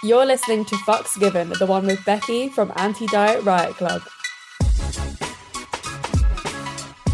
You're listening to Fucks Given, the one with Becky from Anti Diet Riot Club.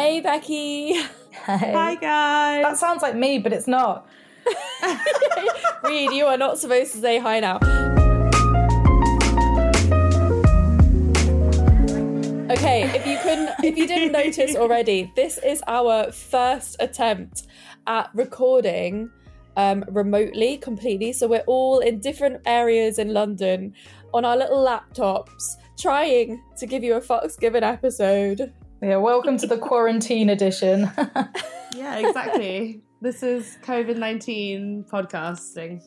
Hey, Becky. Hi guys. That sounds like me, but it's not. Reed, you are not supposed to say hi now. Okay, if you couldn't, if you didn't notice already, this is our first attempt at recording um, remotely, completely. So we're all in different areas in London on our little laptops, trying to give you a Fucks Given episode. Yeah, welcome to the quarantine edition. Yeah, exactly. this is COVID nineteen podcasting.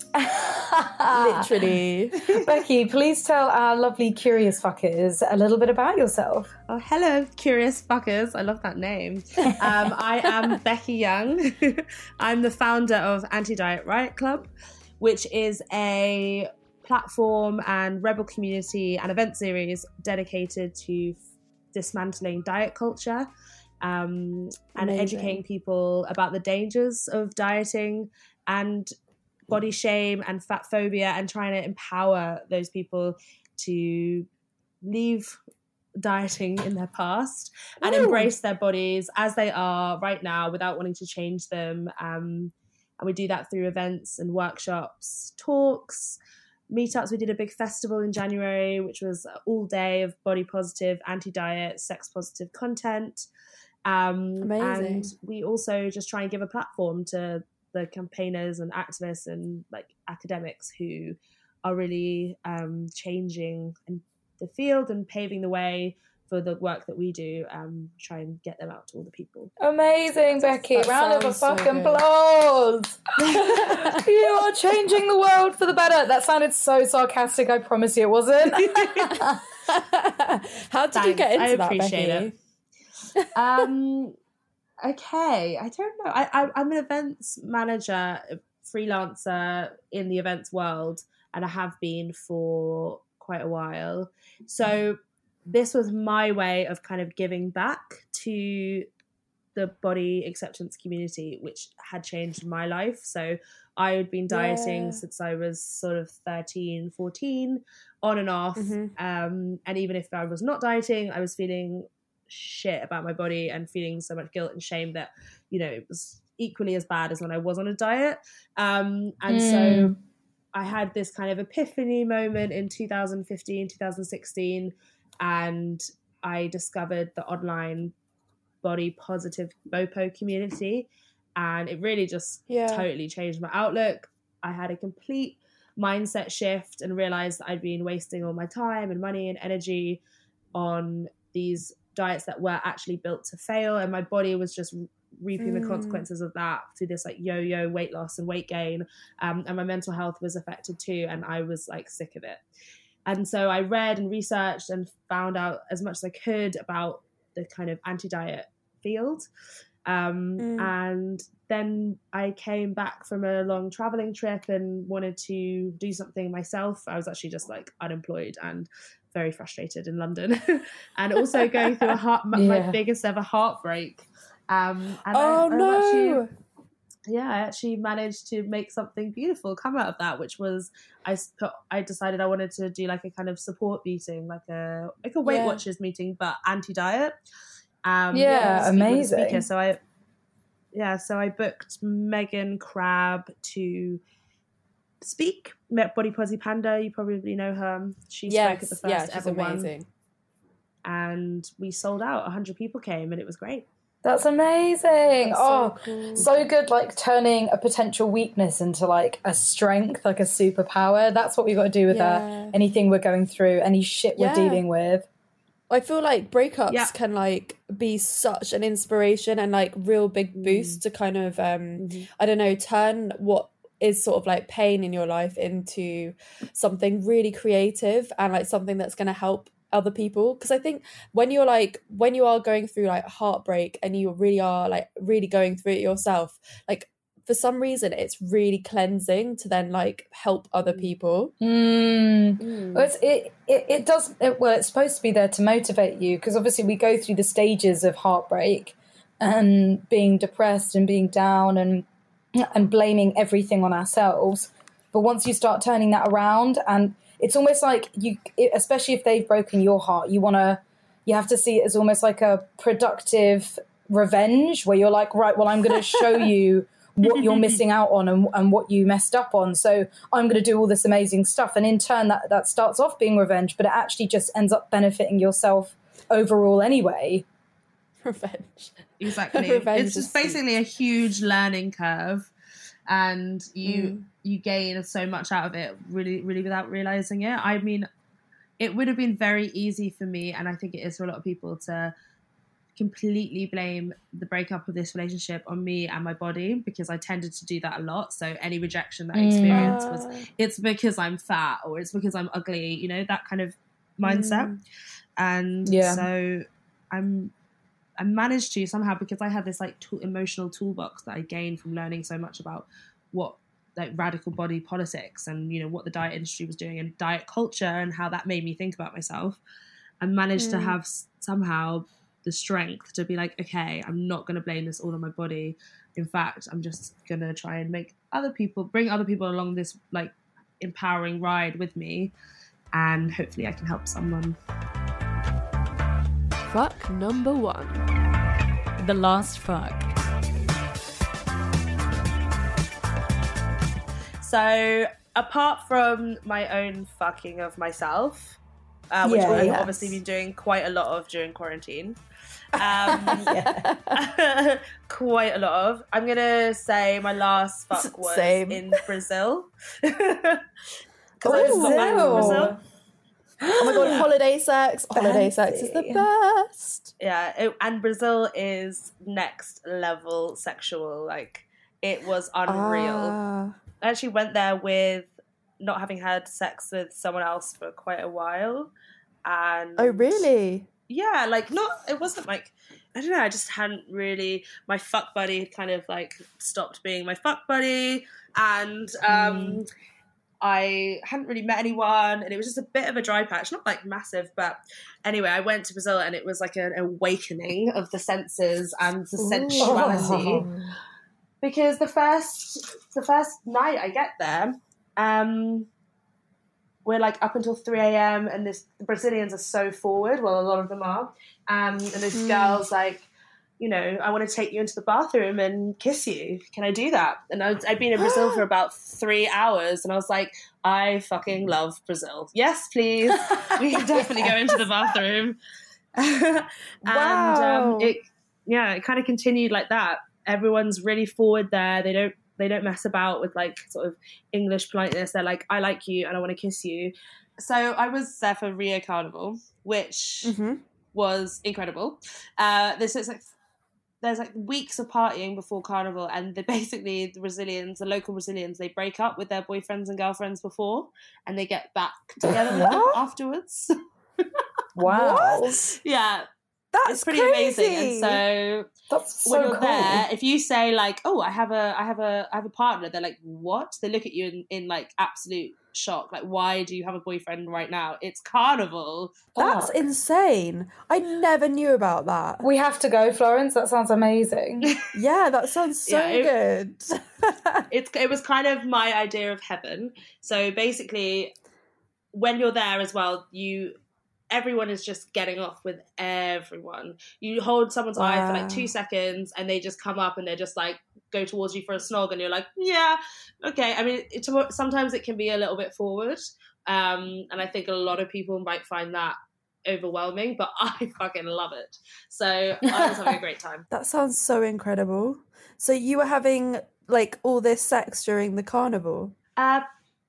Literally. Becky, please tell our lovely curious fuckers a little bit about yourself. Oh, hello, curious fuckers. I love that name. Um, I am Becky Young. I'm the founder of Anti Diet Riot Club, which is a platform and rebel community and event series dedicated to dismantling diet culture um, and Amazing. educating people about the dangers of dieting and body shame and fat phobia and trying to empower those people to leave dieting in their past and embrace their bodies as they are right now without wanting to change them um, and we do that through events and workshops talks meetups we did a big festival in january which was all day of body positive anti-diet sex positive content um, Amazing. and we also just try and give a platform to the campaigners and activists and like academics who are really um, changing the field and paving the way for the work that we do um, try and get them out to all the people Amazing, Becky. That Round of sounds so fucking good. applause. you are changing the world for the better. That sounded so sarcastic. I promise you it wasn't. How did you get into I that, appreciate Becky? it. um okay i don't know I, I i'm an events manager freelancer in the events world and i have been for quite a while so this was my way of kind of giving back to the body acceptance community which had changed my life so i had been dieting Yeah. since i was sort of 13 14 on and off Mhm. um, and even if i was not dieting i was feeling shit about my body and feeling so much guilt and shame that you know it was equally as bad as when i was on a diet um, and so Mm. I had this kind of epiphany moment in 2015, 2016, and I discovered the online body positive BOPO community. And it really just Yeah. totally changed my outlook. I had a complete mindset shift and realized that I'd been wasting all my time and money and energy on these diets that were actually built to fail. And my body was just reaping the Mm. consequences of that through this like yo-yo weight loss and weight gain um, and my mental health was affected too and i was like sick of it and so i read and researched and found out as much as i could about the kind of anti-diet field um, Mm. and then i came back from a long traveling trip and wanted to do something myself i was actually just like unemployed and very frustrated in london and also going through a heart, my, my biggest ever heartbreak um, and Oh I, I no! Yeah, I actually managed to make something beautiful come out of that, which was I put, I decided I wanted to do like a kind of support meeting, like a like a Weight Yeah. Watchers meeting, but anti diet. Um, Yeah, as a speaker with a amazing. Speaker. So I yeah, so I booked Megan Crabbe to speak. Met Body Posi Panda. You probably know her. She spoke at the first yeah, ever one, and we sold out. hundred people came, and it was great. That's amazing. That's oh, so cool. so good. Like turning a potential weakness into like a strength, like a superpower. That's what we've got to do with Yeah. uh, anything we're going through, any shit we're Yeah. dealing with. I feel like breakups Yeah. can like be such an inspiration and like real big boost to kind of um I don't know turn what is sort of like pain in your life into something really creative and like something that's going to help other people because I think when you're like when you are going through like heartbreak and you really are like really going through it yourself like for some reason it's really cleansing to then like help other people Mm. Well, it's, it, it it does it, well. It's supposed to be there to motivate you because obviously we go through the stages of heartbreak and being depressed and being down and and blaming everything on ourselves. But once you start turning that around, and it's almost like you, especially if they've broken your heart, you want to, you have to see it as almost like a productive revenge where you're like, right, well, I'm going to show you what you're missing out on and, and what you messed up on. So I'm going to do all this amazing stuff. And in turn, that, that starts off being revenge, but it actually just ends up benefiting yourself overall anyway. revenge Exactly. Revenge it's just basically a huge learning curve, and you Mm. you gain so much out of it, really, really without realizing it. I mean, it would have been very easy for me, and I think it is for a lot of people to completely blame the breakup of this relationship on me and my body because I tended to do that a lot. So any rejection that I experienced was Ah. it's because I'm fat or it's because I'm ugly, you know, that kind of mindset. And Yeah. so I'm I managed to somehow because I had this like tool, emotional toolbox that I gained from learning so much about what like radical body politics and you know what the diet industry was doing and diet culture and how that made me think about myself. I managed to mm. have s- somehow the strength to be like, okay, I'm not going to blame this all on my body. In fact, I'm just going to try and make other people bring other people along this like empowering ride with me, and hopefully I can help someone. Fuck number one. The last fuck. So, apart from my own fucking of myself, uh, which Yeah, I've yes. obviously been doing quite a lot of during quarantine, um, quite a lot of. I'm gonna say my last fuck was Same. in Brazil. 'Cause I just got back from Brazil. Oh my god, holiday sex. Holiday sex is the best. Yeah, it, and Brazil is next level sexual. Like it was unreal. Ah. I actually went there with not having had sex with someone else for quite a while. And oh really? Yeah, like not it wasn't like I don't know, I just hadn't really my fuck buddy kind of like stopped being my fuck buddy and um I hadn't really met anyone and it was just a bit of a dry patch, not like massive, but anyway, I went to Brazil and it was like an awakening of the senses and the sensuality because the first the first night I get there, um, we're like up until three a.m. and this the Brazilians are so forward. Well, a lot of them are, um, and this girl's like. You know, I want to take you into the bathroom and kiss you. Can I do that? And I I'd been in Brazil for about three hours, and I was like, I fucking love Brazil. Yes, please. We can definitely go into the bathroom. and Wow. um, it, yeah, it kind of continued like that. Everyone's really forward there. They don't they don't mess about with like sort of English politeness. They're like, I like you and I want to kiss you. So I was there for Rio Carnival, which Mm-hmm. was incredible. Uh, this is like there's like weeks of partying before Carnival, and they basically the Brazilians, the local Brazilians, they break up with their boyfriends and girlfriends before, and they get back together What? afterwards. Wow. yeah, That's it's pretty crazy. amazing. And so That's so when you're cool. there, if you say like, "Oh, I have a, I have a, I have a partner," they're like, "What?" They look at you in, in like absolute shock. Like, why do you have a boyfriend right now? It's carnival. That's Fuck. insane. I never knew about that. We have to go, Florence. That sounds amazing. Yeah, that sounds so Yeah, it- good. it's it was kind of my idea of heaven. So basically, when you're there as well, you everyone is just getting off with everyone. You hold someone's eye for like two seconds, and they just come up and they're just like go towards you for a snog, and you're like, yeah, okay. I mean, it, sometimes it can be a little bit forward, um, and I think a lot of people might find that overwhelming, but I fucking love it. So I was having a great time. That sounds so incredible. So you were having like all this sex during the carnival? Uh,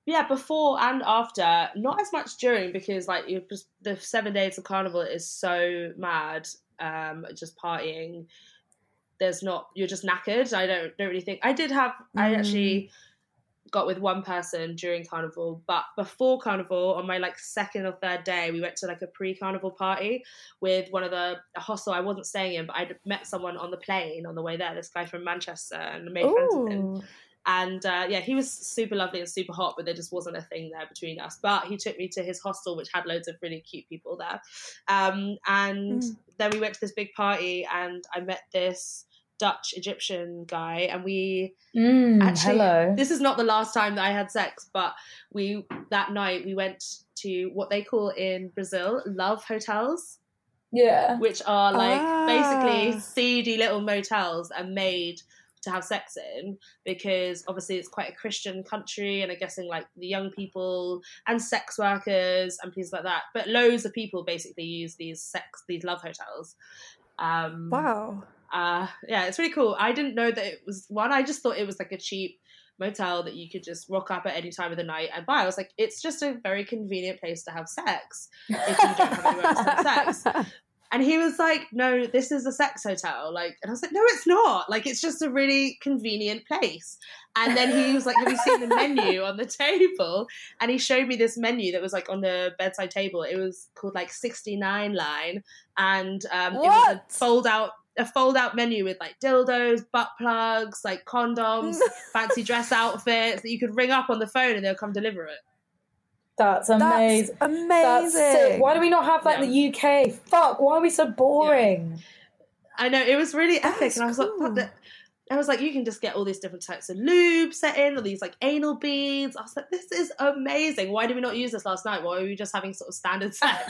yeah, before and after, not as much during because like you just the seven days of carnival is so mad. Um, just partying. There's not you're just knackered. I don't don't really think I did have. I Mm. actually got with one person during carnival, but before carnival, on my like second or third day, we went to like a pre-carnival party with one of the a hostel I wasn't staying in, but I'd met someone on the plane on the way there. This guy from Manchester, and made friends with him Ooh. And uh, yeah, he was super lovely and super hot, but there just wasn't a thing there between us. But he took me to his hostel, which had loads of really cute people there. Um, and Mm. then we went to this big party, and I met this Dutch Egyptian guy, and we Mm, Actually, hello. this is not the last time that I had sex, but we that night we went to what they call in Brazil love hotels Yeah. which are like Ah. basically seedy little motels and made to have sex in because obviously it's quite a Christian country and I'm guessing like the young people and sex workers and things like that. But loads of people basically use these sex these love hotels. Um Wow. uh yeah, it's really cool. I didn't know that it was one, I just thought it was like a cheap motel that you could just rock up at any time of the night and buy. I was like, it's just a very convenient place to have sex if you don't have anywhere else to have sex. And he was like, "No, this is a sex hotel." Like, and I was like, "No, it's not. Like, it's just a really convenient place." And then he was like, "Have you seen the menu on the table?" And he showed me this menu that was like on the bedside table. It was called like sixty nine line, and um, it was a fold out a fold out menu with like dildos, butt plugs, like condoms, fancy dress outfits that you could ring up on the phone and they'll come deliver it. That's That's amazing. amazing. That's sick. Why do we not have that in the UK? Fuck, why are we so boring? I know it was really epic, and I was like, cool. what the? I was like, you can just get all these different types of lube set in, all these like anal beads. I was like, this is amazing. Why did we not use this last night? Why were we just having sort of standard sex?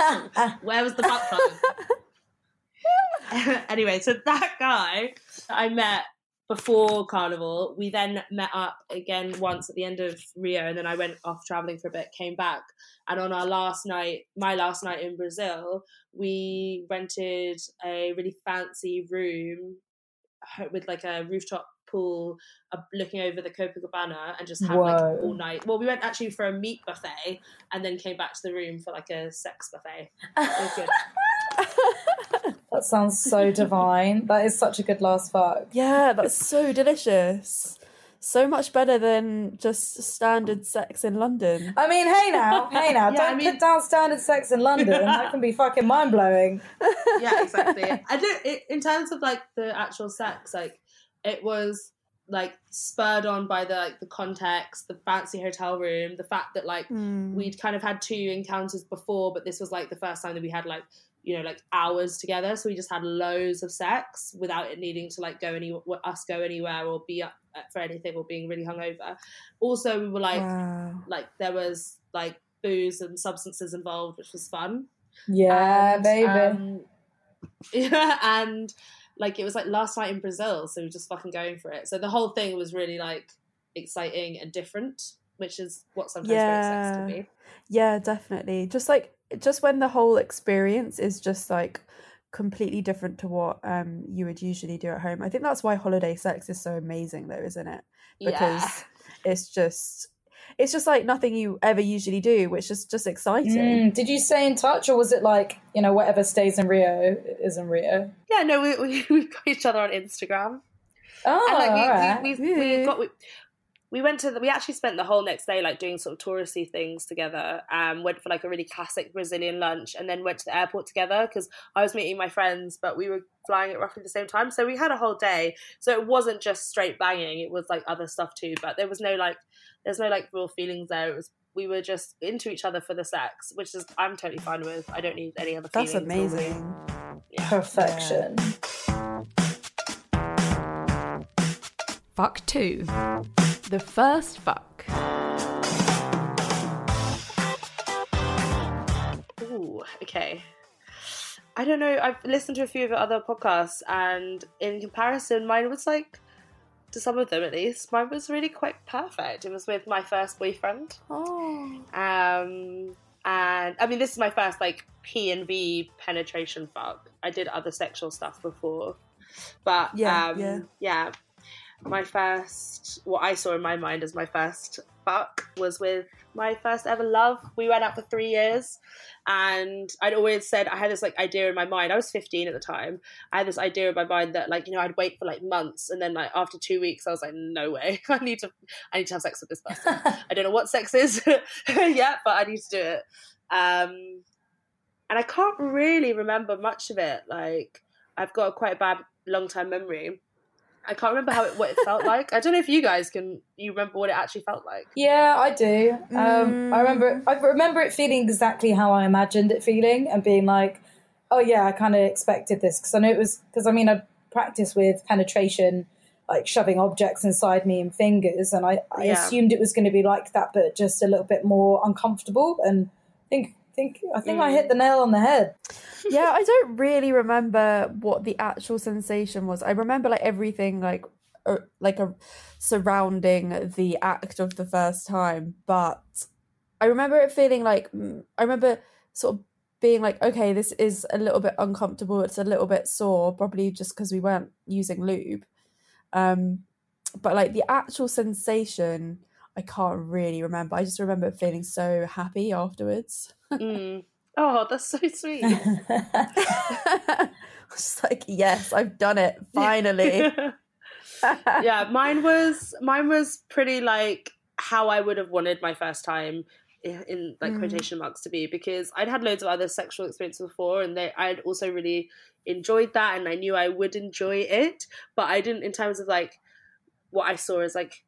Where was the butt plug? anyway, so that guy that I met before Carnival, we then met up again once at the end of Rio, and then I went off traveling for a bit, came back, and on our last night, my last night in Brazil, we rented a really fancy room with like a rooftop pool uh, looking over the Copacabana and just had like Whoa. all night. Well, we went actually for a meat buffet and then came back to the room for like a sex buffet. It was good. That sounds so divine. That is such a good last fuck. Yeah, that's so delicious. So much better than just standard sex in London. I mean, hey now, hey now, Yeah, don't I mean- put down standard sex in London. that can be fucking mind blowing. yeah, exactly. I do. It, in terms of like the actual sex, like it was like spurred on by the like the context, the fancy hotel room, the fact that like Mm. we'd kind of had two encounters before, but this was like the first time that we had like you know like hours together. So we just had loads of sex without it needing to like go any us go anywhere or be up for anything or being really hungover. Also, we were like wow. like there was like booze and substances involved, which was fun. Yeah, And, baby. um, yeah, and like it was like last night in Brazil, so we were just fucking going for it. So the whole thing was really like exciting and different, which is what sometimes great sex can Yeah. be. Yeah, definitely. Just like just when the whole experience is just like completely different to what um you would usually do at home. I think that's why holiday sex is so amazing though, isn't it? Because yeah. it's just it's just like nothing you ever usually do, which is just exciting. Mm, did you stay in touch, or was it like you know whatever stays in Rio is in Rio? yeah, no, we we we got each other on Instagram. Oh, and like we, alright. we, we, we Yeah. got we, we went to the, we actually spent the whole next day like doing sort of touristy things together um went for like a really classic brazilian lunch and then went to the airport together because i was meeting my friends but we were flying at roughly the same time so we had a whole day so it wasn't just straight banging it was like other stuff too but there was no like there's no like real feelings there it was we were just into each other for the sex which is i'm totally fine with i don't need any other That's feelings normally. amazing. yeah. Perfection. Fuck two. The first fuck. Ooh. okay. I don't know. I've listened to a few of your other podcasts, and in comparison, mine was like, to some of them at least, mine was really quite perfect. It was with my first boyfriend. Oh. Um, and I mean, this is my first like P and V penetration fuck. I did other sexual stuff before, but Yeah, um, yeah. yeah. My first, what I saw in my mind as my first fuck was with my first ever love. We went out for three years, and I'd always said I had this like idea in my mind. I was 15 at the time. I had this idea in my mind that like you know I'd wait for like months, and then like after two weeks, I was like, no way, I need to, I need to have sex with this person. I don't know what sex is yet, but I need to do it. Um, and I can't really remember much of it. Like I've got quite a quite bad long time memory. I can't remember how it what it felt like. I don't know if you guys can. You remember what it actually felt like? Yeah, I do. Um, I remember. I remember it feeling exactly how I imagined it feeling, and being like, "Oh yeah, I kind of expected this." Because I know it was. Because I mean, I practiced with penetration, like shoving objects inside me and fingers, and I, I Yeah. assumed it was going to be like that, but just a little bit more uncomfortable. And I think, think, I think I hit the nail on the head. yeah, I don't really remember what the actual sensation was. I remember like everything like uh, like a surrounding the act of the first time, but I remember it feeling like mm, I remember sort of being like, okay, this is a little bit uncomfortable. It's a little bit sore, probably just because we weren't using lube. Um, but like the actual sensation, I can't really remember. I just remember feeling so happy afterwards. Mm. Oh, that's so sweet. I was just like, yes, I've done it finally. yeah, mine was mine was pretty like how I would have wanted my first time in, in like Mm. quotation marks to be because I'd had loads of other sexual experiences before and they I'd also really enjoyed that and I knew I would enjoy it, but I didn't in terms of like what I saw as like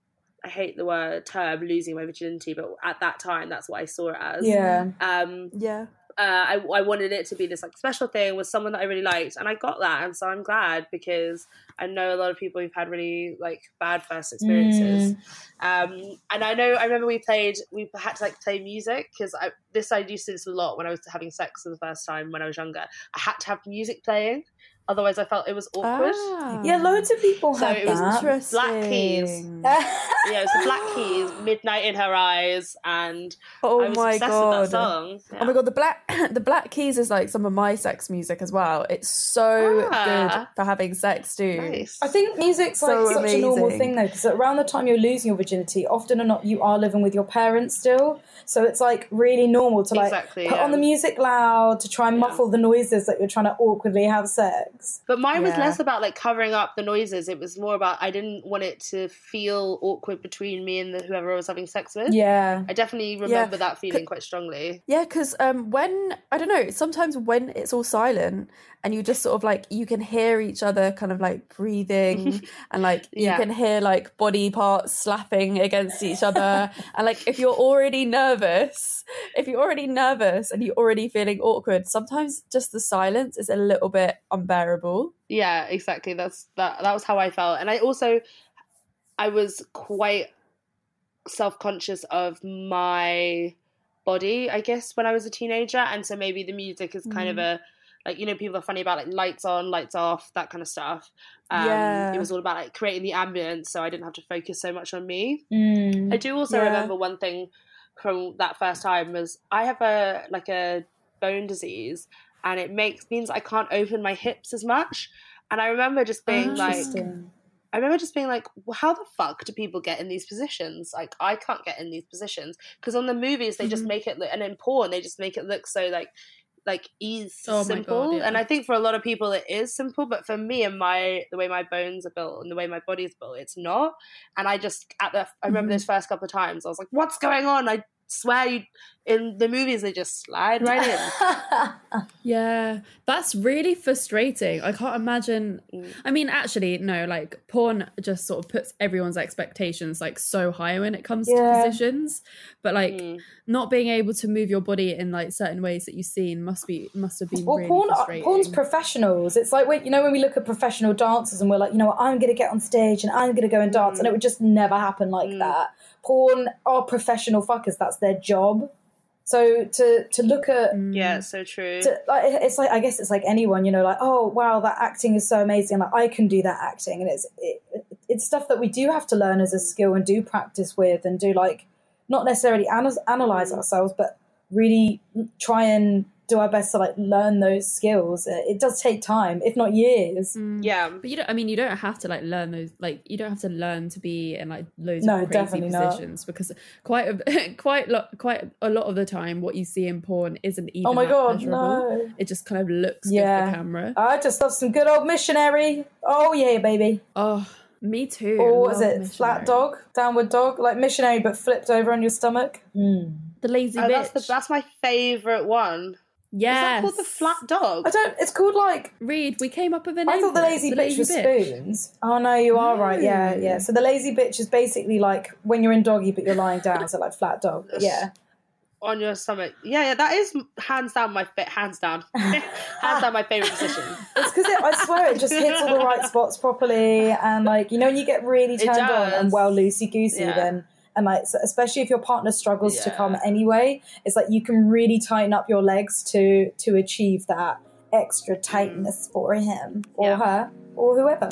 I hate the word term losing my virginity, but at that time that's what I saw it as. Yeah. Um yeah. uh, I, I wanted it to be this like special thing with someone that I really liked, and I got that, and so I'm glad because I know a lot of people who've had really like bad first experiences. Um, and I know I remember we played, we had to like play music because I this I used to do this a lot when I was having sex for the first time when I was younger. I had to have music playing, otherwise I felt it was awkward. Ah. Yeah, loads of people So have it was that. Interesting. Black Keys. Yeah, it was the Black Keys, Midnight in Her Eyes, and Oh I was my obsessed god. with that song. Oh my god, the black the Black Keys is like some of my sex music as well. It's so Ah. good for having sex too. Nice. I think music's So like such a normal thing though, because around the time you're losing your virginity, often or not, you are living with your parents still. So it's like really normal to like Exactly, put yeah. on the music loud to try and Yeah. muffle the noises that you're trying to awkwardly have sex. But mine was Yeah. less about like covering up the noises. It was more about I didn't want it to feel awkward between me and the, whoever I was having sex with. Yeah. I definitely remember that feeling quite strongly. Yeah, because um, when I don't know, sometimes when it's all silent and you just sort of like you can hear each other kind of like breathing and like you Yeah. can hear like body parts slapping against each other and like if you're already nervous, if you're already nervous and you're already feeling awkward, sometimes just the silence is a little bit unbearable. Yeah, exactly. That's that. That was how I felt, and I also I was quite self conscious of my body. I guess when I was a teenager, and so maybe the music is kind of a like you know people are funny about like lights on, lights off, that kind of stuff. Um, Yeah. it was all about like creating the ambience, so I didn't have to focus so much on me. Mm. I do also Yeah. remember one thing from that first time was I have a like a bone disease and it makes means I can't open my hips as much. And I remember just being like I remember just being like, well, how the fuck do people get in these positions? Like, I can't get in these positions because on the movies they just Mm-hmm. make it look, and in porn they just make it look so like, like easy, Oh simple. God, yeah. And I think for a lot of people it is simple, but for me and my the way my bones are built and the way my body's built, it's not. And I just at the I remember Mm-hmm. those first couple of times I was like, what's going on? I swear you in the movies they just slide right in. Yeah, that's really frustrating. I can't imagine. Mm. I mean, actually, no, like porn just sort of puts everyone's expectations like so high when it comes Yeah. to positions. But like Mm. not being able to move your body in like certain ways that you've seen must be must have been Well, really porn, frustrating. porn's professionals. It's like when you know when we look at professional dancers and we're like, you know what, I'm going to get on stage and I'm going to go and dance, Mm. and it would just never happen like that. Porn are professional fuckers. That's their job. So to to look at Yeah, mm. so true. to, like it's like I guess it's like anyone, you know, like oh wow, that acting is so amazing. Like I can do that acting, and it's it, it's stuff that we do have to learn as a skill and do practice with, and do like not necessarily ana- analyze mm. ourselves, but really try and do our best to like learn those skills. It, it does take time, if not years. yeah. But you don't. I mean, you don't have to like learn those. Like, you don't have to learn to be in like loads No, of crazy definitely not. positions because quite a quite lot quite a lot of the time, what you see in porn isn't even. Oh my that god, pleasurable. no! It just kind of looks Yeah. good for camera. I just love some good old missionary. Oh yeah, baby. Oh, me too. Or what is Love it? Flat dog, downward dog, like missionary but flipped over on your stomach. Mm. The lazy Oh, bitch. that's the that's my favorite one. Yes. Is that called the flat dog? I don't. It's called like Reed, we came up with a name. I thought the for it. lazy The bitch was spoons. Oh no, you are right. Yeah, yeah. So the lazy bitch is basically like when you're in doggy but you're lying down, so like flat dog. Yeah. on your stomach. Yeah, yeah, that is hands down my fit. Hands down, hands down my favorite position. It's because it, I swear it just hits all the right spots properly, and like you know when you get really turned on and well loosey goosey, Yeah. then and like especially if your partner struggles to come anyway, it's like you can really tighten up your legs to to achieve that extra tightness for him or Yeah. her or whoever.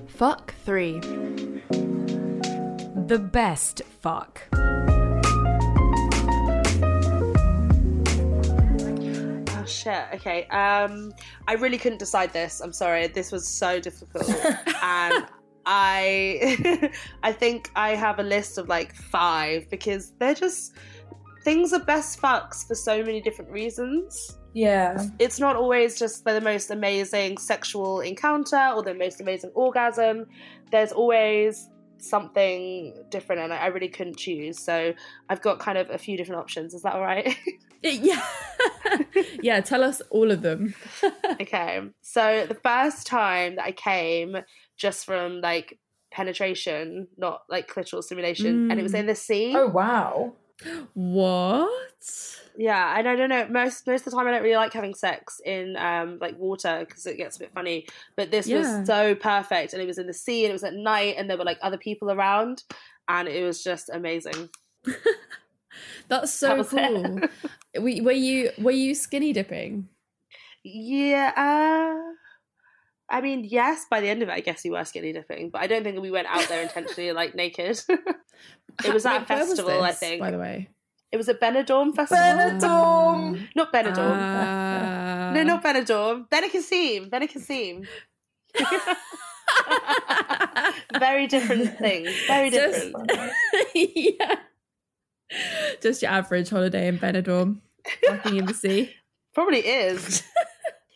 Fuck 3. The best fuck. Oh shit. Okay. Um, I really couldn't decide this. I'm sorry. This was so difficult, and I, I think I have a list of like five because they're just things are best fucks for so many different reasons. Yeah. It's not always just for the most amazing sexual encounter or the most amazing orgasm. There's always something different, and I, I really couldn't choose. So I've got kind of a few different options. Is that all right? Yeah. yeah, tell us all of them. okay. So the first time that I came just from like penetration, not like clitoral stimulation, and it was in the sea. Oh wow. What? Yeah, and I don't know. Most most of the time, I don't really like having sex in um like water because it gets a bit funny. But this Yeah. was so perfect, and it was in the sea, and it was at night, and there were like other people around, and it was just amazing. That's so That cool. were, were you were you skinny dipping? Yeah. Uh, I mean, yes. By the end of it, I guess we were skinny dipping, but I don't think we went out there intentionally like naked. it was at a Wait, where was festival, I think. By the way. It was a Benidorm festival. Benidorm. Not Benidorm. Ah. no, not Benidorm. Benicassim. Benicassim. Very different things. Very Just- different. yeah. Just your average holiday in Benidorm, walking in the sea. Probably is.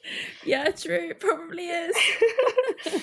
Yeah, true. Probably is.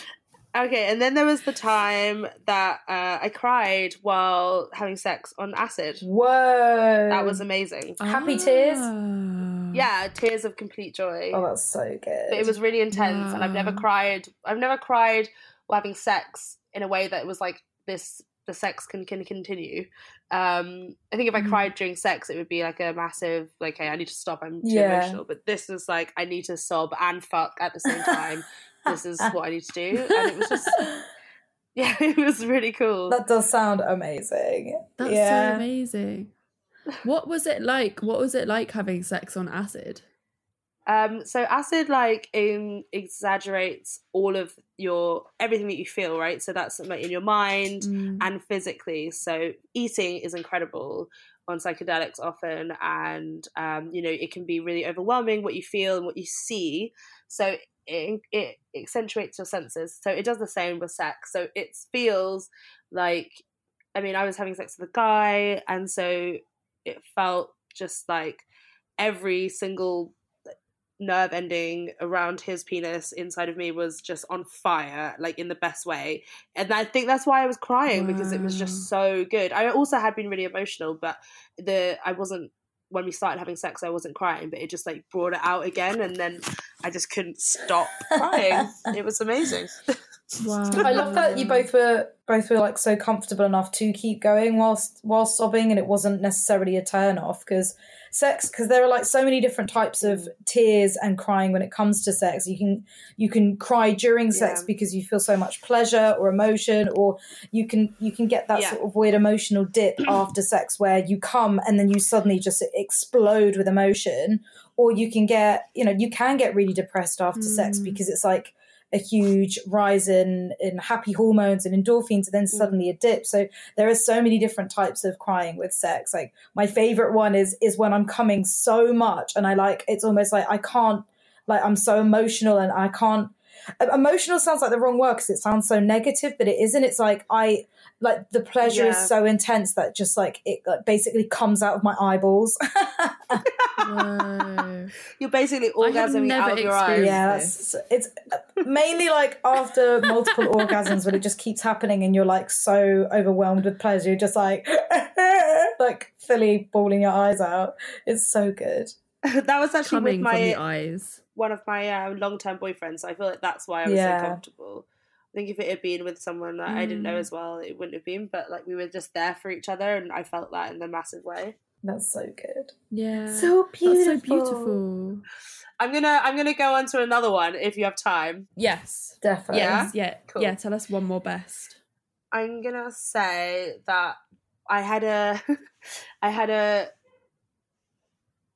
Okay, and then there was the time that uh, I cried while having sex on acid. Whoa. That was amazing. Happy tears? Ah. Yeah, tears of complete joy. Oh, that's so good. but it was really intense, and I've never cried. I've never cried while having sex in a way that was like this. The sex can can continue. Um, I think if I Mm. cried during sex, it would be like a massive like, "Hey, I need to stop. I'm too Yeah. emotional." But this was like, I need to sob and fuck at the same time. this is what I need to do, and it was just yeah, it was really cool. That does sound amazing. That's yeah. so amazing. What was it like? What was it like having sex on acid? Um, so acid like in, exaggerates all of your everything that you feel, right? So that's like in your mind Mm. and physically. So eating is incredible on psychedelics often, and um, you know it can be really overwhelming what you feel and what you see. So it, it accentuates your senses. So it does the same with sex. So it feels like, I mean, I was having sex with a guy, and so it felt just like every single nerve ending around his penis inside of me was just on fire like in the best way. And i think that's why i was crying because it was just so good. I also had been really emotional but the i wasn't when we started having sex i wasn't crying but it just like brought it out again and then i just couldn't stop crying. It was amazing Wow. I love that you both were both were like so comfortable enough to keep going whilst whilst sobbing, and it wasn't necessarily a turn off because sex because there are like so many different types of tears and crying when it comes to sex. You can you can cry during sex Yeah. because you feel so much pleasure or emotion, or you can you can get that Yeah. sort of weird emotional dip after sex where you come and then you suddenly just explode with emotion, or you can get you know you can get really depressed after sex mm. because it's like a huge rise in in happy hormones and endorphins and then mm. suddenly a dip. So there are so many different types of crying with sex. Like my favorite one is is when i'm coming so much and i like it's almost like i can't like i'm so emotional and i can't emotional sounds like the wrong word because it sounds so negative but it isn't. It's like i like the pleasure is so intense that just like it like, basically comes out of my eyeballs. Whoa. You're basically orgasming out of your eyes. experienced yeah that's, it's uh, mainly like after multiple orgasms when it just keeps happening and you're like so overwhelmed with pleasure you're just like like fully bawling your eyes out. It's so good that was actually Coming with my eyes. one of my uh, long-term boyfriends. So I feel like that's why I was Yeah. so comfortable. I think if it had been with someone that I didn't know Mm. as well, it wouldn't have been. But like we were just there for each other, and I felt that in a massive way. that's so good Yeah. so beautiful so beautiful. I'm gonna I'm gonna go on to another one if you have time. Yes. definitely Yeah? Yeah. Cool. Yeah. Tell us one more best. I'm gonna say that I had a I had a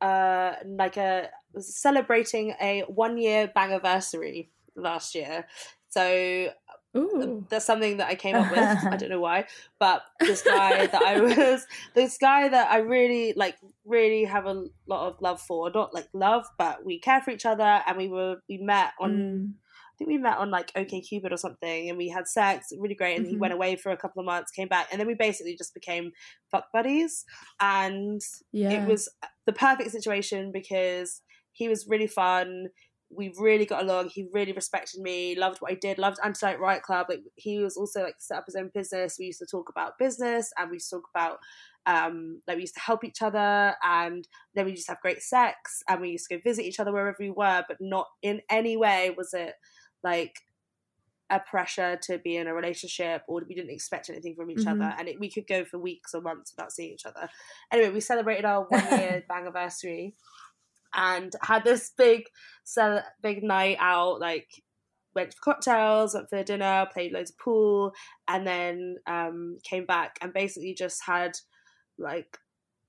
uh like a celebrating a one year bang anniversary last year. So Ooh. that's something that I came up with. I don't know why, but this guy that I was, this guy that I really like, really have a lot of love for. Not like love, but we care for each other, and we were we met on. Mm. I think we met on like OK Cupid or something, and we had sex, really great. And he Mhm. went away for a couple of months, came back, and then we basically just became fuck buddies. And Yeah. it was the perfect situation because he was really fun. We really got along. He really respected me, loved what I did, loved Anti Riot Club. Like he was also like set up his own business. We used to talk about business and we used to talk about um like we used to help each other and then we used to have great sex and we used to go visit each other wherever we were, but not in any way was it like a pressure to be in a relationship or we didn't expect anything from each Mhm. other and it, we could go for weeks or months without seeing each other. Anyway we celebrated our one year bang anniversary and had this big cel- big night out like went for cocktails went for dinner played loads of pool and then um came back and basically just had like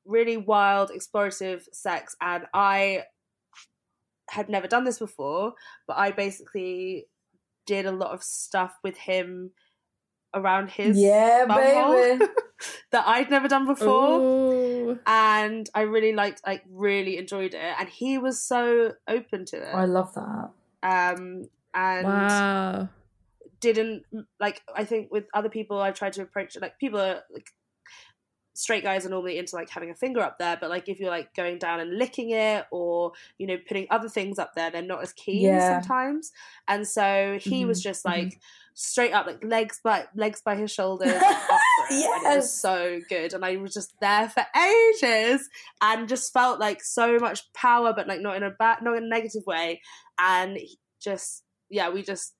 really wild explorative sex. And i had never done this before but i basically did a lot of stuff with him around his yeah baby that i'd never done before Ooh. and I really liked, like, really enjoyed it. And he was so open to it, i love that um, and Wow. didn't like. I think with other people, I've tried to approach it like people are like straight guys are normally into like having a finger up there, but like if you're like going down and licking it or you know putting other things up there, they're not as keen Yeah. sometimes. And so he was Mhm, just like straight up, like legs by legs by his shoulders, like, up it. And it was so good, and I was just there for ages, and just felt like so much power, but like not in a bad, not in a negative way, and just yeah, we just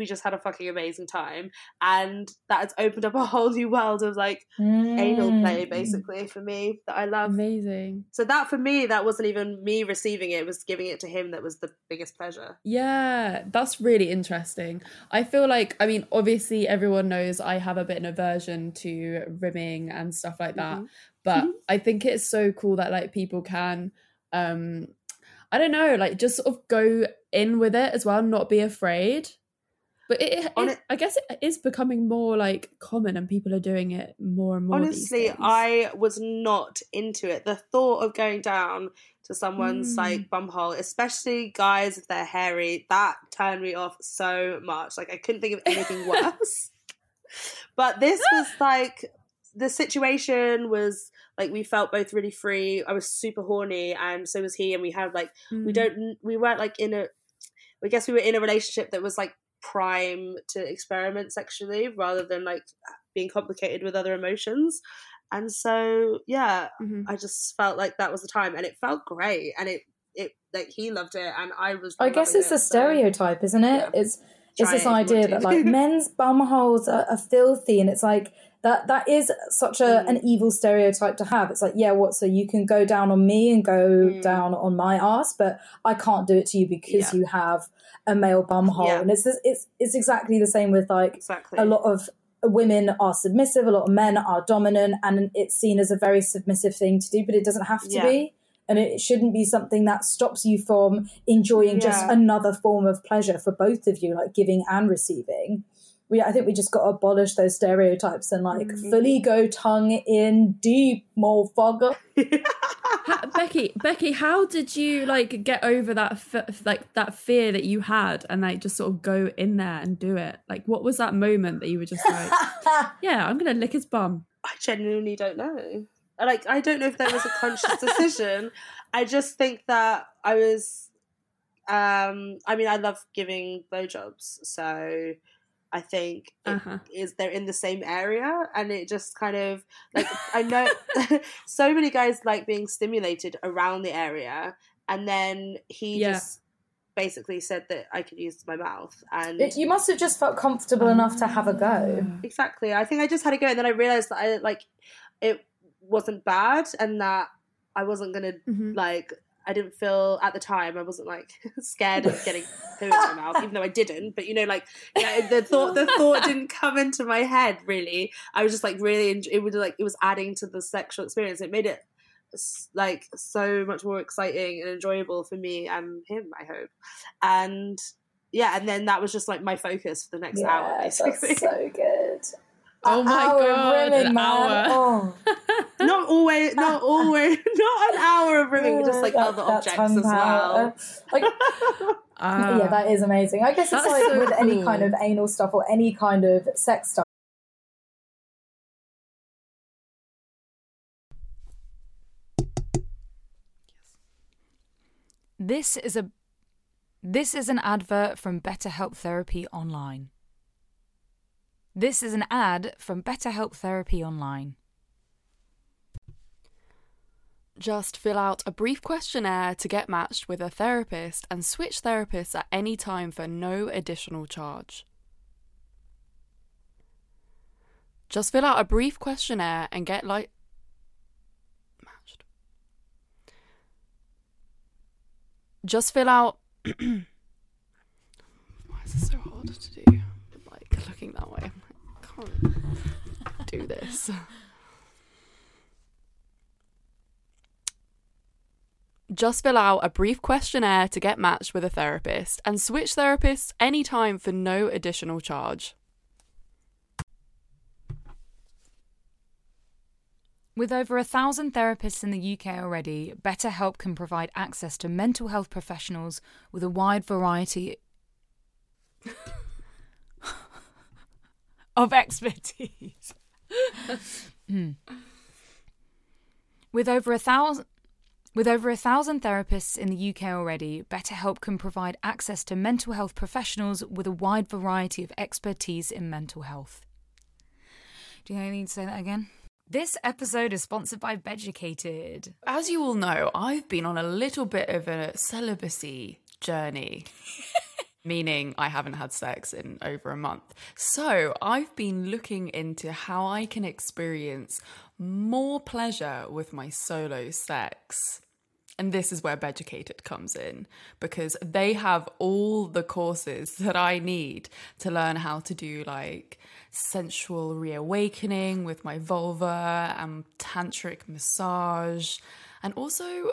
we just had a fucking amazing time, and that has opened up a whole new world of like anal play, Mm. basically for me that I love. Amazing. So that for me, that wasn't even me receiving it; it was giving it to him that was the biggest pleasure. Yeah, that's really interesting. I feel like, I mean, obviously, everyone knows I have a bit of an aversion to rimming and stuff like that. Mhm. But I think it's so cool that like people can, um, I don't know, like just sort of go in with it as well, not be afraid. But it, it, On it- I guess it is becoming more like common, and people are doing it more and more. Honestly. I was not into it. The thought of going down to someone's Mm. like bumhole, especially guys if they're hairy, that turned me off so much. Like I couldn't think of anything worse. But this was like the situation was like we felt both really free. I was super horny, and so was he, and we had like we Mm. don't we weren't like in a I guess we were in a relationship that was like prime to experiment sexually rather than like being complicated with other emotions. And so yeah, Mhm. I just felt like that was the time and it felt great and it it like he loved it and I was I guess it's it, so- stereotype, isn't it? yeah. It's it's this idea that like men's bum holes are, are filthy, and it's like that that is such a Mm. an evil stereotype to have. It's like, yeah, what? So you can go down on me and go Mm. down on my ass, but I can't do it to you because Yeah. you have a male bum hole. Yeah. And it's it's it's exactly the same with like exactly a lot of women are submissive, a lot of men are dominant, and it's seen as a very submissive thing to do, but it doesn't have to Yeah. be. And it shouldn't be something that stops you from enjoying just another form of pleasure for both of you, like giving and receiving. We, I think we just got to abolish those stereotypes and like Mm-hmm. fully go tongue in deep, motherfucker. Ha- Becky, Becky, how did you like get over that f- like that fear that you had and like just sort of go in there and do it? Like, what was that moment that you were just like, yeah, I'm gonna lick his bum? I genuinely don't know. Like, I don't know if that was a conscious decision. I just think that I was. Um, I mean, I love giving blowjobs, so I think Uh-huh. is they're in the same area, and it just kind of like I know so many guys like being stimulated around the area, and then he Yeah. just basically said that I could use my mouth, and It- you must have just felt comfortable enough to have a go. Exactly. I think I just had to go, and then I realized that I like it wasn't bad, and that I wasn't gonna Mhm. like. I didn't feel at the time. I wasn't like scared of getting poo in my mouth, even though I didn't. But you know, like the thought, the thought didn't come into my head. Really, I was just like really. It was like it was adding to the sexual experience. It made it like so much more exciting and enjoyable for me and him. I hope, and yeah, and then that was just like my focus for the next hour, Yeah, basically. that's so good. Oh my hour God, an hour. Oh. not always, not always, not an hour of rimming, just like That- other that objects tongue as well. Like, Ah. yeah, that is amazing. I guess it's That's like so with any kind of anal stuff or any kind of sex stuff. This is a this is an advert from BetterHelp Therapy Online. This is an ad from BetterHelp Therapy Online. Just fill out a brief questionnaire to get matched with a therapist and switch therapists at any time for no additional charge. Just fill out a brief questionnaire and get like matched. Just fill out Why is this so hard to do? Like looking that way. I can't do this. Just fill out a brief questionnaire to get matched with a therapist and switch therapists anytime for no additional charge. With over a thousand therapists in the UK already, BetterHelp can provide access to mental health professionals with a wide variety of expertise. Hmm. With over a thousand. With over a thousand therapists in the UK already, BetterHelp can provide access to mental health professionals with a wide variety of expertise in mental health. Do you think I need to say that again? This episode is sponsored by Beducated. As you all know, I've been on a little bit of a celibacy journey. Meaning, I haven't had sex in over a month. So, I've been looking into how I can experience more pleasure with my solo sex. And this is where Beducated comes in because they have all the courses that I need to learn how to do like sensual reawakening with my vulva and tantric massage. And also,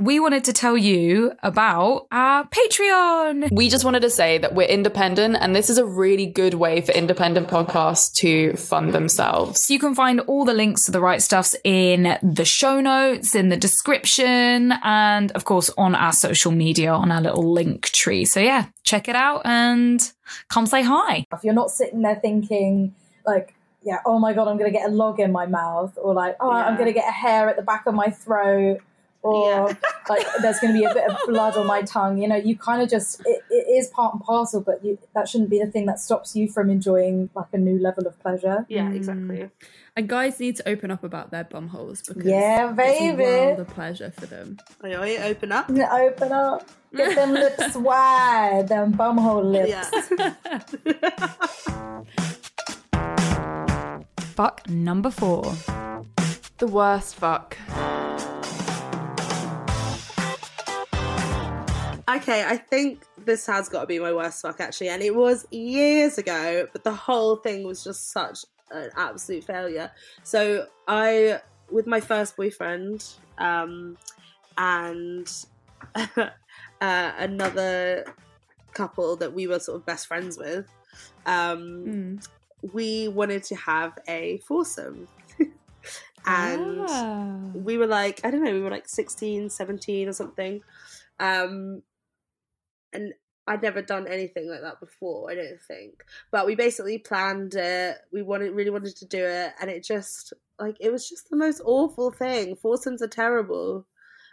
We wanted to tell you about our Patreon. We just wanted to say that we're independent, and this is a really good way for independent podcasts to fund themselves. You can find all the links to the right stuffs in the show notes, in the description, and of course on our social media on our little link tree. So, yeah, check it out and come say hi. If you're not sitting there thinking, like, yeah, oh my God, I'm going to get a log in my mouth, or like, oh, yeah. I'm going to get a hair at the back of my throat or yeah. like there's going to be a bit of blood on my tongue. You know, you kind of just it, it is part and parcel, but you, that shouldn't be the thing that stops you from enjoying like a new level of pleasure. Yeah, mm. exactly. And guys need to open up about their bum holes because yeah, baby, it's a world of pleasure for them. Oi, oi, open up, open up, get them lips wide, them bum hole lips. Yeah. fuck number four. The worst fuck. Okay, I think this has got to be my worst fuck actually, and it was years ago, but the whole thing was just such an absolute failure. So I, with my first boyfriend, um, and uh, another couple that we were sort of best friends with, um, mm. we wanted to have a foursome. and ah. we were like, I don't know, we were like 16, 17 or something. Um, and I'd never done anything like that before, I don't think. But we basically planned it. We wanted really wanted to do it and it just like it was just the most awful thing. Foursomes are terrible.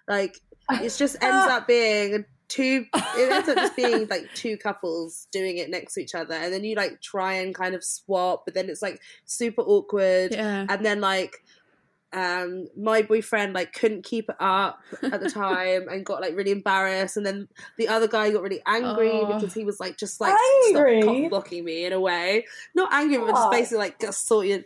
Like it just ends up being two it ends up just being like two couples doing it next to each other and then you like try and kind of swap but then it's like super awkward yeah. and then like um my boyfriend like couldn't keep it up at the time and got like really embarrassed. And then the other guy got really angry oh. because he was like just like angry? blocking me in a way. Not angry but just basically like just sort of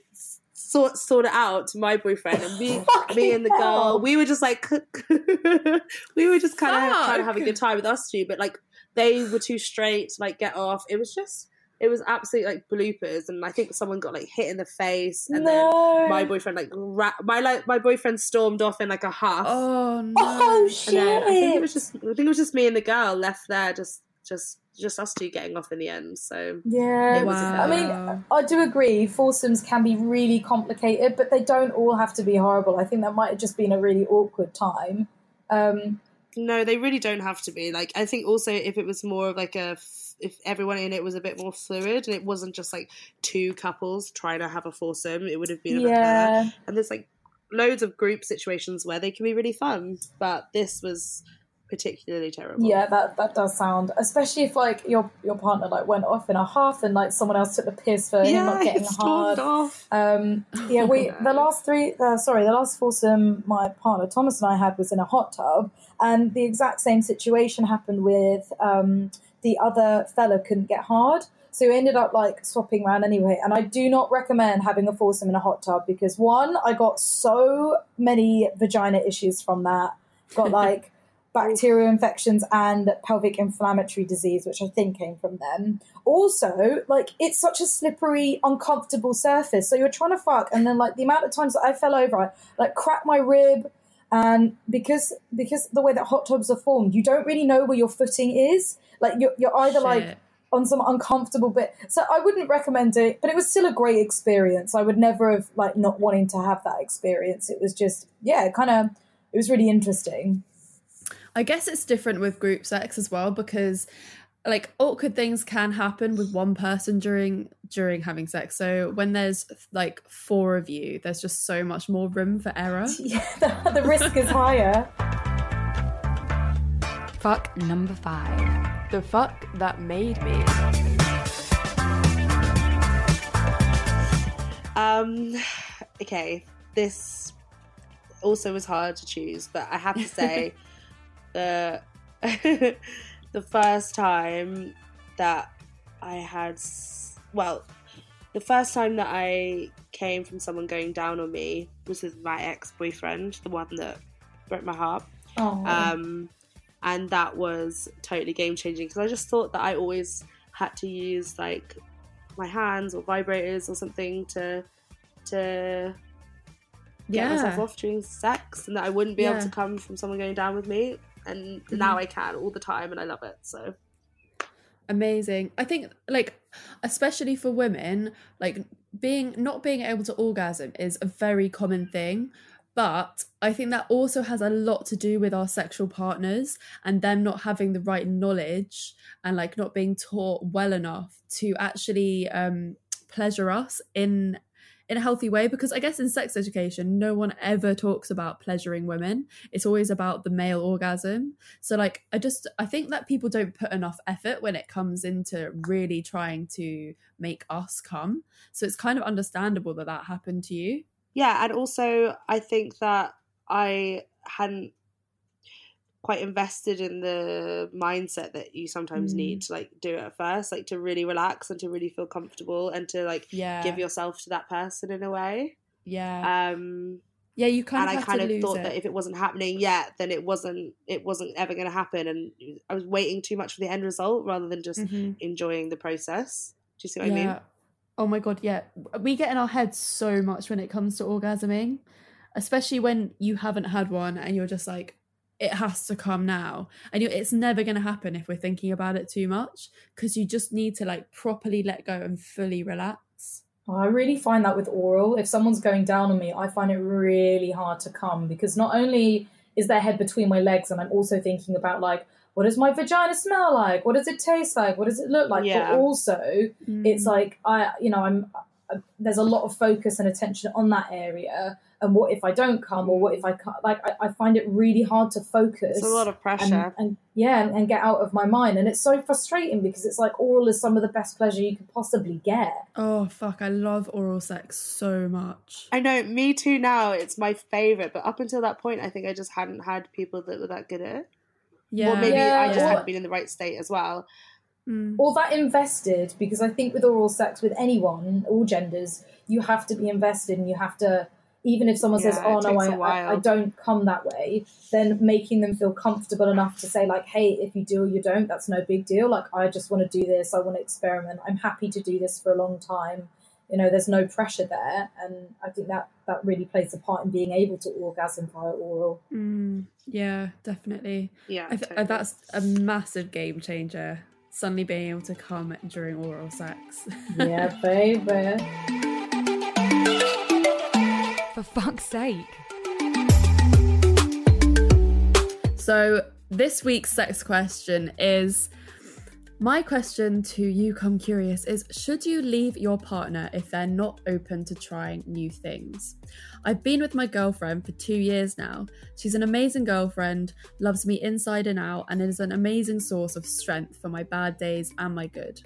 sort sort it out to my boyfriend. And me me and the girl we were just like we were just kind of trying to have a good time with us two. But like they were too straight to like get off. It was just it was absolutely like bloopers, and I think someone got like hit in the face, and no. then my boyfriend like ra- my like my boyfriend stormed off in like a huff. Oh no! Oh shit! I think it was just I think it was just me and the girl left there, just just just us two getting off in the end. So yeah, wow. I mean, I do agree. Foursomes can be really complicated, but they don't all have to be horrible. I think that might have just been a really awkward time. Um, no, they really don't have to be. Like, I think also if it was more of like a if everyone in it was a bit more fluid and it wasn't just like two couples trying to have a foursome, it would have been a bit Yeah. better. And there's like loads of group situations where they can be really fun, but this was particularly terrible. Yeah, that that does sound, especially if like your your partner like went off in a huff and like someone else took the piss for him not getting hard. off. Um, yeah, we the last three, uh, sorry, the last foursome my partner Thomas and I had was in a hot tub, and the exact same situation happened with um, the other fella couldn't get hard, so we ended up like swapping around anyway. And I do not recommend having a foursome in a hot tub because one, I got so many vagina issues from that, got like bacterial infections and pelvic inflammatory disease, which I think came from them. Also, like it's such a slippery, uncomfortable surface. So you're trying to fuck, and then like the amount of times that I fell over, I like cracked my rib, and because because the way that hot tubs are formed, you don't really know where your footing is. Like you're you're either like on some uncomfortable bit. So I wouldn't recommend it, but it was still a great experience. I would never have like not wanting to have that experience. It was just yeah, kind of it was really interesting. I guess it's different with group sex as well because like awkward things can happen with one person during during having sex. So when there's like four of you, there's just so much more room for error. Yeah, the, the risk is higher. Fuck number five. The fuck that made me. Um, okay, this also was hard to choose, but I have to say the the first time that I had, well, the first time that I came from someone going down on me was with my ex boyfriend, the one that broke my heart. Oh, Um, and that was totally game changing because I just thought that I always had to use like my hands or vibrators or something to to get myself off during sex, and that I wouldn't be able to come from someone going down with me. And now I can all the time, and I love it. So Amazing. I think like especially for women, like being not being able to orgasm is a very common thing. But I think that also has a lot to do with our sexual partners and them not having the right knowledge and like not being taught well enough to actually um pleasure us in in a healthy way because I guess in sex education no one ever talks about pleasuring women. It's always about the male orgasm. So like I just I think that people don't put enough effort when it comes into really trying to make us come. So it's kind of understandable that that happened to you. yeah, and also I think that I hadn't quite invested in the mindset that you sometimes Mm. need to like do it at first, like to really relax and to really feel comfortable and to like Yeah. give yourself to that person in a way. Yeah. Um yeah, you kind of and of I kind of thought it. that if it wasn't happening yet, then it wasn't it wasn't ever going to happen, and I was waiting too much for the end result rather than just Mhm. enjoying the process. Do you see what I mean? Oh my god, yeah. We get in our heads so much when it comes to orgasming, especially when you haven't had one and you're just like, it has to come now. And you it's never going to happen if we're thinking about it too much because you just need to like properly let go and fully relax. Oh, I really find that with oral, if someone's going down on me, I find it really hard to come because not only is their head between my legs, and I'm also thinking about like, what does my vagina smell like? What does it taste like? What does it look like? Yeah. But also, it's mm. like I, you know, I'm. I, there's a lot of focus and attention on that area, and what if I don't come, or what if I come? Like, I, I find it really hard to focus. It's a lot of pressure. and yeah, and, and get out of my mind, and it's so frustrating because it's like oral is some of the best pleasure you could possibly get. Oh fuck, I love oral sex so much. I know, me too. Now it's my favorite, but up until that point, I think I just hadn't had people that were that good at it. Yeah. Or maybe Yeah, I just or- hadn't been in the right state as well. Mm. or that invested because I think with oral sex with anyone, all genders, you have to be invested and you have to even if someone says, "Oh no, takes I, a I, while. I don't come that way," then making them feel comfortable enough to say, like, "Hey, if you do or you don't, that's no big deal. Like, I just want to do this. I want to experiment. I'm happy to do this for a long time. You know, there's no pressure there, and I think that that really plays a part in being able to orgasm via oral. Mm, yeah, definitely. Yeah, I th- totally. that's a massive game changer. Suddenly being able to come during oral sex. Yeah, baby. For fuck's sake. So, this week's sex question is My question to you, Come Curious, is should you leave your partner if they're not open to trying new things? I've been with my girlfriend for two years now. She's an amazing girlfriend, loves me inside and out, and is an amazing source of strength for my bad days and my good.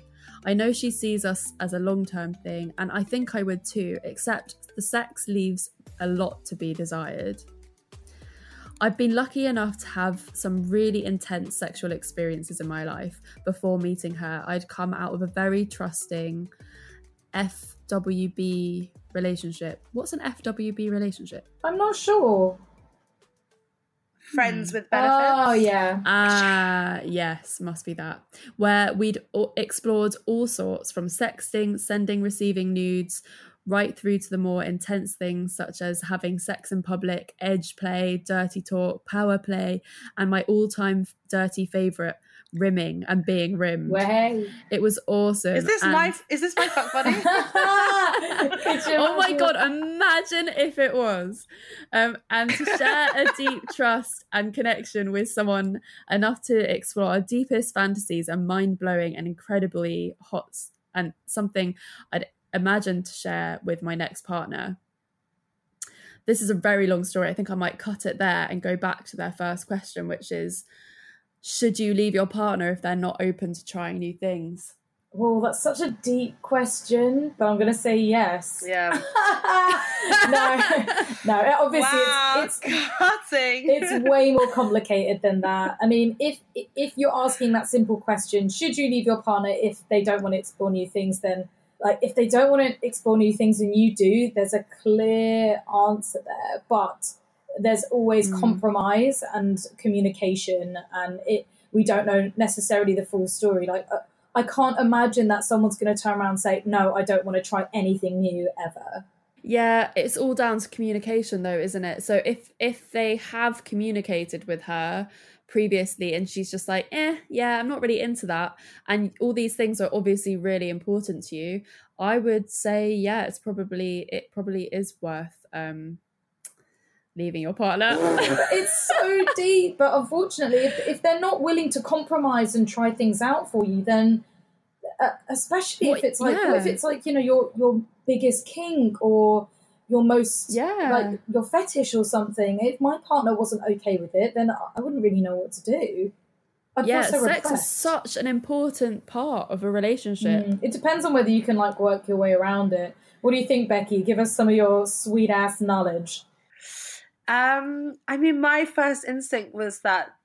I know she sees us as a long term thing, and I think I would too, except the sex leaves a lot to be desired. I've been lucky enough to have some really intense sexual experiences in my life before meeting her. I'd come out of a very trusting FWB relationship. What's an FWB relationship? I'm not sure. Friends with benefits. Oh yeah. Ah, yes, must be that. Where we'd explored all sorts from sexting, sending, receiving nudes, right through to the more intense things such as having sex in public, edge play, dirty talk, power play, and my all time dirty favourite, rimming and being rimmed. Way. It was awesome. Is this and- my is this my fuck buddy? oh my god, imagine if it was. Um, and to share a deep trust and connection with someone enough to explore our deepest fantasies and mind blowing and incredibly hot and something I'd imagine to share with my next partner. This is a very long story. I think I might cut it there and go back to their first question, which is Should you leave your partner if they're not open to trying new things? Well, that's such a deep question, but I'm going to say yes. Yeah. no, no. Obviously, wow, it's it's cutting. it's way more complicated than that. I mean, if if you're asking that simple question, should you leave your partner if they don't want to explore new things? Then, like, if they don't want to explore new things and you do, there's a clear answer there. But there's always Mm. compromise and communication, and it we don't know necessarily the full story. Like. Uh, I can't imagine that someone's going to turn around and say, "No, I don't want to try anything new ever." Yeah, it's all down to communication though, isn't it? So if if they have communicated with her previously and she's just like, "Eh, yeah, I'm not really into that." And all these things are obviously really important to you. I would say, yeah, it's probably it probably is worth um leaving your partner. It's so deep. But unfortunately, if, if they're not willing to compromise and try things out for you, then uh, especially What- if it's like yeah. if it's like you know your your biggest kink or your most Yeah. like your fetish or something. If my partner wasn't okay with it, then I wouldn't really know what to do. I'd yeah, so sex is such an important part of a relationship. Mm, It depends on whether you can like work your way around it. What do you think, Becky? Give us some of your sweet ass knowledge. Um, I mean, my first instinct was that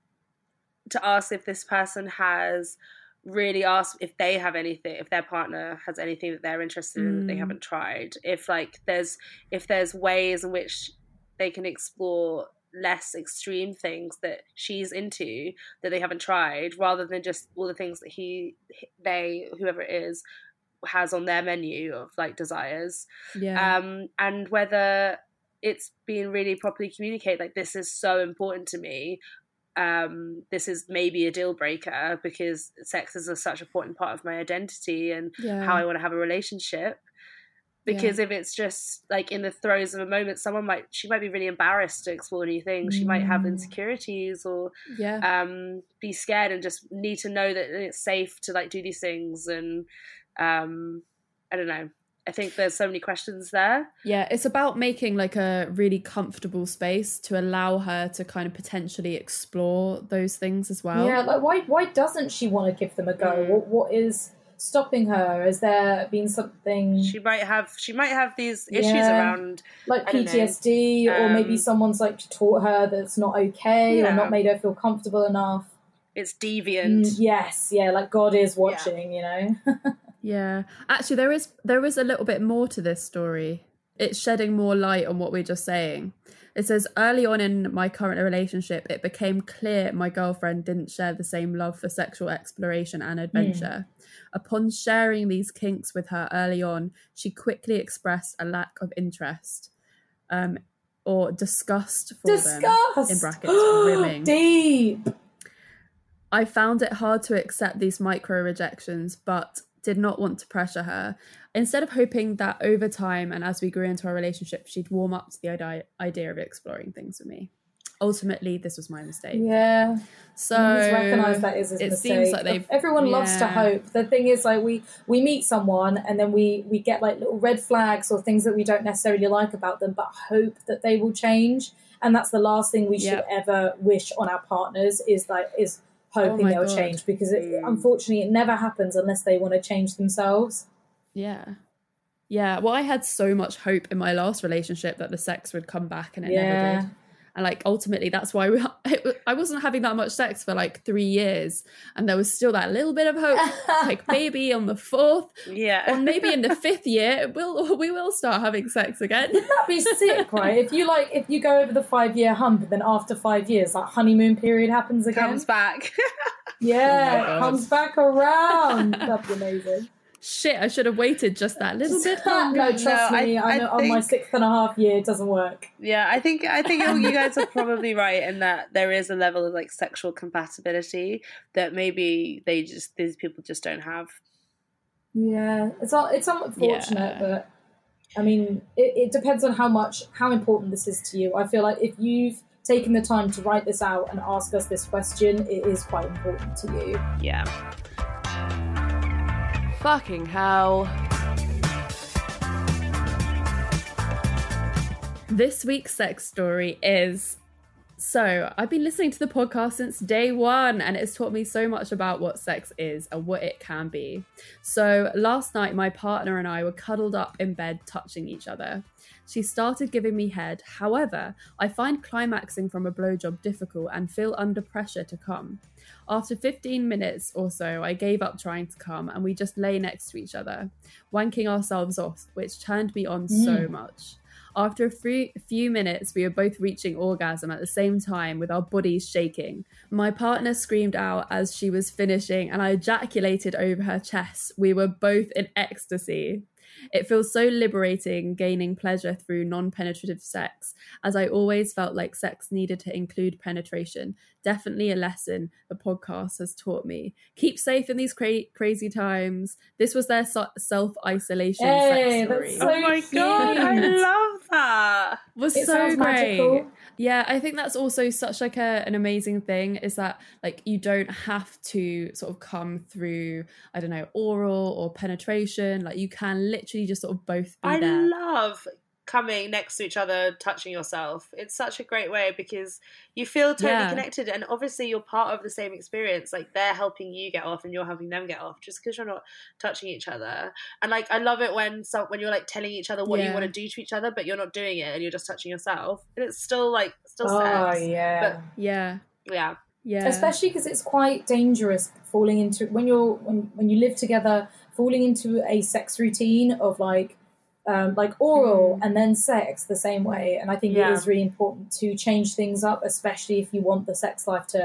to ask if this person has really ask if they have anything, if their partner has anything that they're interested in that they Mm. haven't tried. If like there's if there's ways in which they can explore less extreme things that she's into that they haven't tried, rather than just all the things that he, they, whoever it is, has on their menu of like desires Yeah. um, and whether it's being really properly communicated like this is so important to me um, this is maybe a deal breaker because sex is a, such an important part of my identity and yeah. how I want to have a relationship. Because if it's just like in the throes of a moment, someone might she might be really embarrassed to explore new things. She might have Mm. insecurities or yeah. um, be scared and just need to know that it's safe to like do these things. And um, I don't know. I think there's so many questions there. Yeah, it's about making like a really comfortable space to allow her to kind of potentially explore those things as well. Yeah, like why why doesn't she want to give them a go? Mm. What what is stopping her? Has there been something She might have she might have these issues Yeah. around. like I don't know. PTSD, or maybe Um, someone's like taught her that's not okay, or not made her feel comfortable enough? It's deviant. Mm, yes, yeah, like God is watching, you know. Yeah. Actually there is there is a little bit more to this story. It's shedding more light on what we're just saying. It says early on in my current relationship it became clear my girlfriend didn't share the same love for sexual exploration and adventure. Upon sharing these kinks with her early on, she quickly expressed a lack of interest. Um or disgust for them. Disgust in brackets, rimming. Deep. I found it hard to accept these micro rejections, but did not want to pressure her. Instead of hoping that over time and as we grew into our relationship, she'd warm up to the idea, idea of exploring things with me. ultimately this was my mistake. Yeah. So he's recognised that is it mistake. seems like they've everyone loves to hope. The thing is, like we we meet someone and then we we get like little red flags or things that we don't necessarily like about them, but hope that they will change. And that's the last thing we should Yep. ever wish on our partners is like is hoping Oh they'll God. change because it, unfortunately it never happens unless they want to change themselves. Yeah. Yeah. Well, I had so much hope in my last relationship that the sex would come back and it never did. And like ultimately, that's why we, it, I wasn't having that much sex for like three years, and there was still that little bit of hope. like maybe on the fourth, Yeah. or maybe in the fifth year, we'll we will start having sex again. That'd be sick, right? If you like, if you go over the five year hump, and then after five years, that honeymoon period happens again. Comes back. Yeah, Oh it comes back around. That'd be amazing. Shit, I should have waited just that little bit longer. no, trust No, me. I, I know on my sixth and a half year, it doesn't work. Yeah, I think I think you guys are probably right in that there is a level of like sexual compatibility that maybe they just these people just don't have. Yeah, it's all, it's unfortunate, Yeah. but I mean, it, it depends on how much how important this is to you. I feel like if you've taken the time to write this out and ask us this question, it is quite important to you. Yeah. Fucking hell. This week's sex story is so I've been listening to the podcast since day one, and it's taught me so much about what sex is and what it can be. So last night, my partner and I were cuddled up in bed, touching each other. She started giving me head. However, I find climaxing from a blowjob difficult and feel under pressure to come. After 15 minutes or so, I gave up trying to come and we just lay next to each other, wanking ourselves off, which turned me on so mm. much. After a few, few minutes, we were both reaching orgasm at the same time with our bodies shaking. My partner screamed out as she was finishing, and I ejaculated over her chest. We were both in ecstasy. It feels so liberating gaining pleasure through non penetrative sex, as I always felt like sex needed to include penetration. Definitely a lesson the podcast has taught me. Keep safe in these cra- crazy times. This was their so- self isolation Hey, sex story. that's so oh my god, I love that. was It so sounds great. magical. Yeah, I think that's also such like a, an amazing thing is that like you don't have to sort of come through I don't know oral or penetration. Like you can literally just sort of both be I there. love coming next to each other, touching yourself. It's such a great way because you feel totally Yeah. connected, and obviously you're part of the same experience. Like they're helping you get off, and you're helping them get off, just because you're not touching each other. And like I love it when some when you're like telling each other what you want to do to each other, but you're not doing it, and you're just touching yourself, and it's still like still Oh sex. yeah. yeah, yeah, yeah, especially because it's quite dangerous falling into when you're when, when you live together falling into a sex routine of like um, like oral and then sex the same way. And i think Yeah. it is really important to change things up especially if you want the sex life to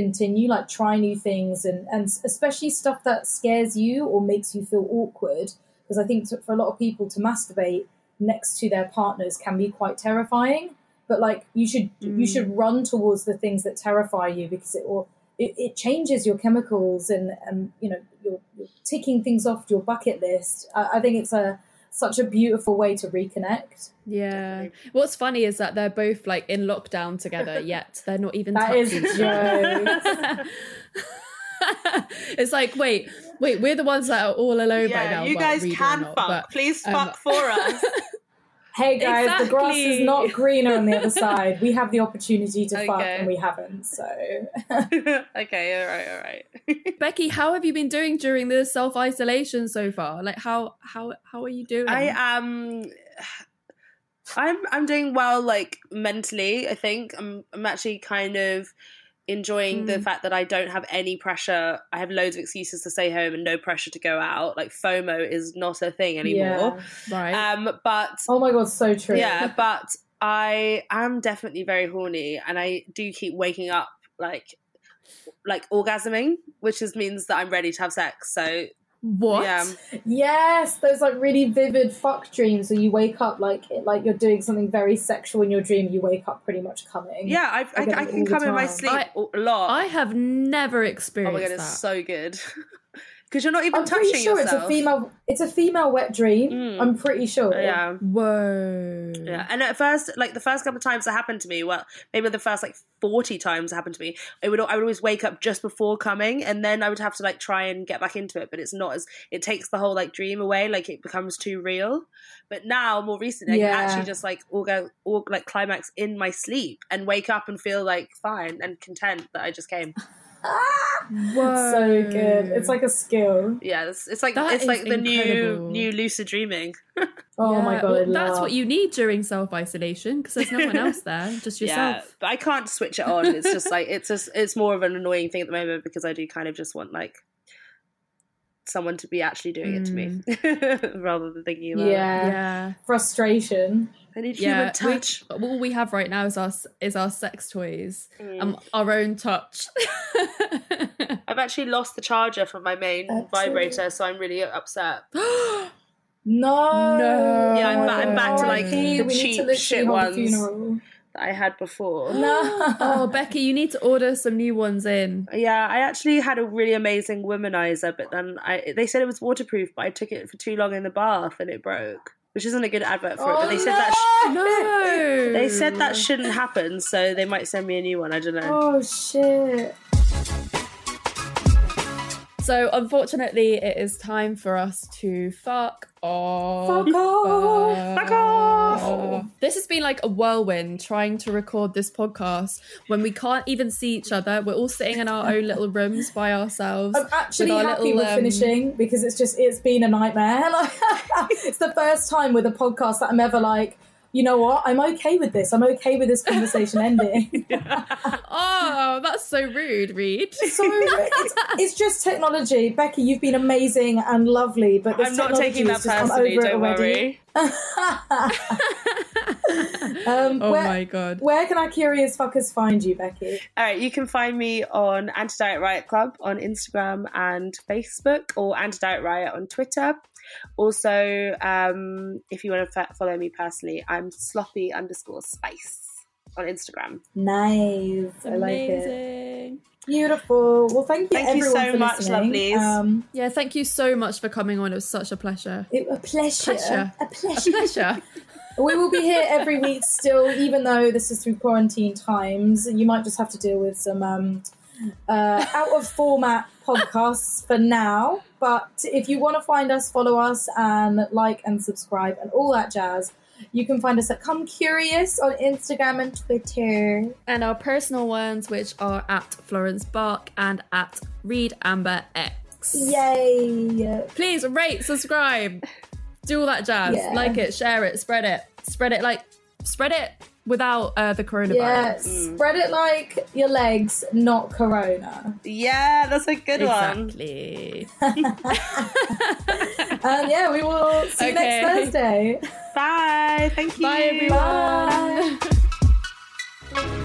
continue like try new things and and especially stuff that scares you or makes you feel awkward. Because i think to, for a lot of people to masturbate next to their partners can be quite terrifying. But like you should you should run towards the things that terrify you because it will it, it changes your chemicals and and you know you're, you're ticking things off your bucket list I, I think it's a such a beautiful way to reconnect yeah. What's funny is that they're both like in lockdown together, yet they're not even That is touching each other. it's like wait, wait, we're the ones that are all alone right yeah. now. You guys Reed or can not, fuck. but, Please um, fuck for us. hey guys the grass is not greener on the other side we have the opportunity to fuck and we haven't so okay, all right, all right. Becky, how have you been doing during the self isolation so far? Like how how how are you doing? I am. I'm I'm doing well, like mentally. I think I'm I'm actually kind of enjoying the Mm. fact that I don't have any pressure. I have loads of excuses to stay home and no pressure to go out. Like FOMO is not a thing anymore. right. Um, but oh my god so true yeah, but I am definitely very horny, and I do keep waking up like like orgasming, which is means that I'm ready to have sex. So what? yeah. Yes, those like really vivid fuck dreams where you wake up like like you're doing something very sexual in your dream. You wake up pretty much coming. Yeah, I, I, I I can all the come in my sleep I- a lot. I have never experienced. Oh my god, that. it's so good. because you're not even I'm touching pretty sure yourself. it's a female. It's a female wet dream. Mm. I'm pretty sure. Yeah. Whoa. Yeah, and at first, like the first couple of times that happened to me, well, maybe the first like forty times it happened to me, it would I would always wake up just before coming, and then I would have to like try and get back into it, but it's not as it takes the whole like dream away, like it becomes too real. But now, more recently, I can actually just like all go all like climax in my sleep and wake up and feel like fine and content that I just came. Whoa. So good. It's like a skill. Yeah, it's, it's like That it's like the incredible. new new lucid dreaming. Oh my god, well, that's love. what you need during self isolation because there's no one else there, just Yeah, yourself. but I can't switch it on. It's just like it's just it's more of an annoying thing at the moment because I do kind of just want like someone to be actually doing it to me rather than thinking about Yeah. it. Yeah, Mm. Frustration. I need yeah. human we- touch. all we have right now is our is our sex toys, Mm. um, our own touch. I've actually lost the charger from my main That's vibrator, so I'm really upset. No. No. Yeah, I'm back- I'm back to, like, RIP, the we to cheap shit hold a ones. funeral. That I had before. No. oh, Becky, you need to order some new ones in. Yeah, I actually had a really amazing womanizer, but then I they said it was waterproof, but I took it for too long in the bath and it broke, which isn't a good advert for it. But they said that oh, sh- No, they said that shouldn't happen, so they might send me a new one. I don't know. Oh shit. So, unfortunately, it is time for us to fuck off. Fuck off. Fuck off. This has been like a whirlwind trying to record this podcast when we can't even see each other. We're all sitting in our own little rooms by ourselves. I'm actually our happy little, with um, finishing because it's just it's been a nightmare. Like, it's the first time with a podcast that I'm ever like, you know what? I'm okay with this. I'm okay with this conversation ending. Oh, that's so rude, Reed. so it's, it's just technology. Becky, you've been amazing and lovely, but this I'm not taking that just personally. Don't worry. Um, Oh where, my god. where can our curious fuckers find you, Becky? All right, you can find me on Anti Diet Riot Club on Instagram and Facebook, or Anti Diet Riot on Twitter. Also, um, if you want to f- follow me personally, I'm sloppy underscore spice on Instagram. Nice. I like it. Amazing. Beautiful. Well, thank you Thank you so for much, listening. lovelies. Um, Yeah, thank you so much for coming on. It was such a pleasure. it, a pleasure. Pleasure. A A pleasure. pleasure. we will be here every week still, even though this is through quarantine times. You might just have to deal with some um, uh, out of format podcasts for now. But if you want to find us, follow us and like and subscribe and all that jazz. You can find us at Come Curious on Instagram and Twitter. and our personal ones, which are at Florence Bark and at Reed Amber X. Yay! Please rate, subscribe, do all that jazz. Yeah. Like it, share it, spread it, spread it like spread it without uh, the coronavirus. Yeah, spread it like your legs, not Corona. Yeah, that's a good one. Exactly. And yeah, we will see you next Thursday. Bye. Thank you. Bye everyone. Bye.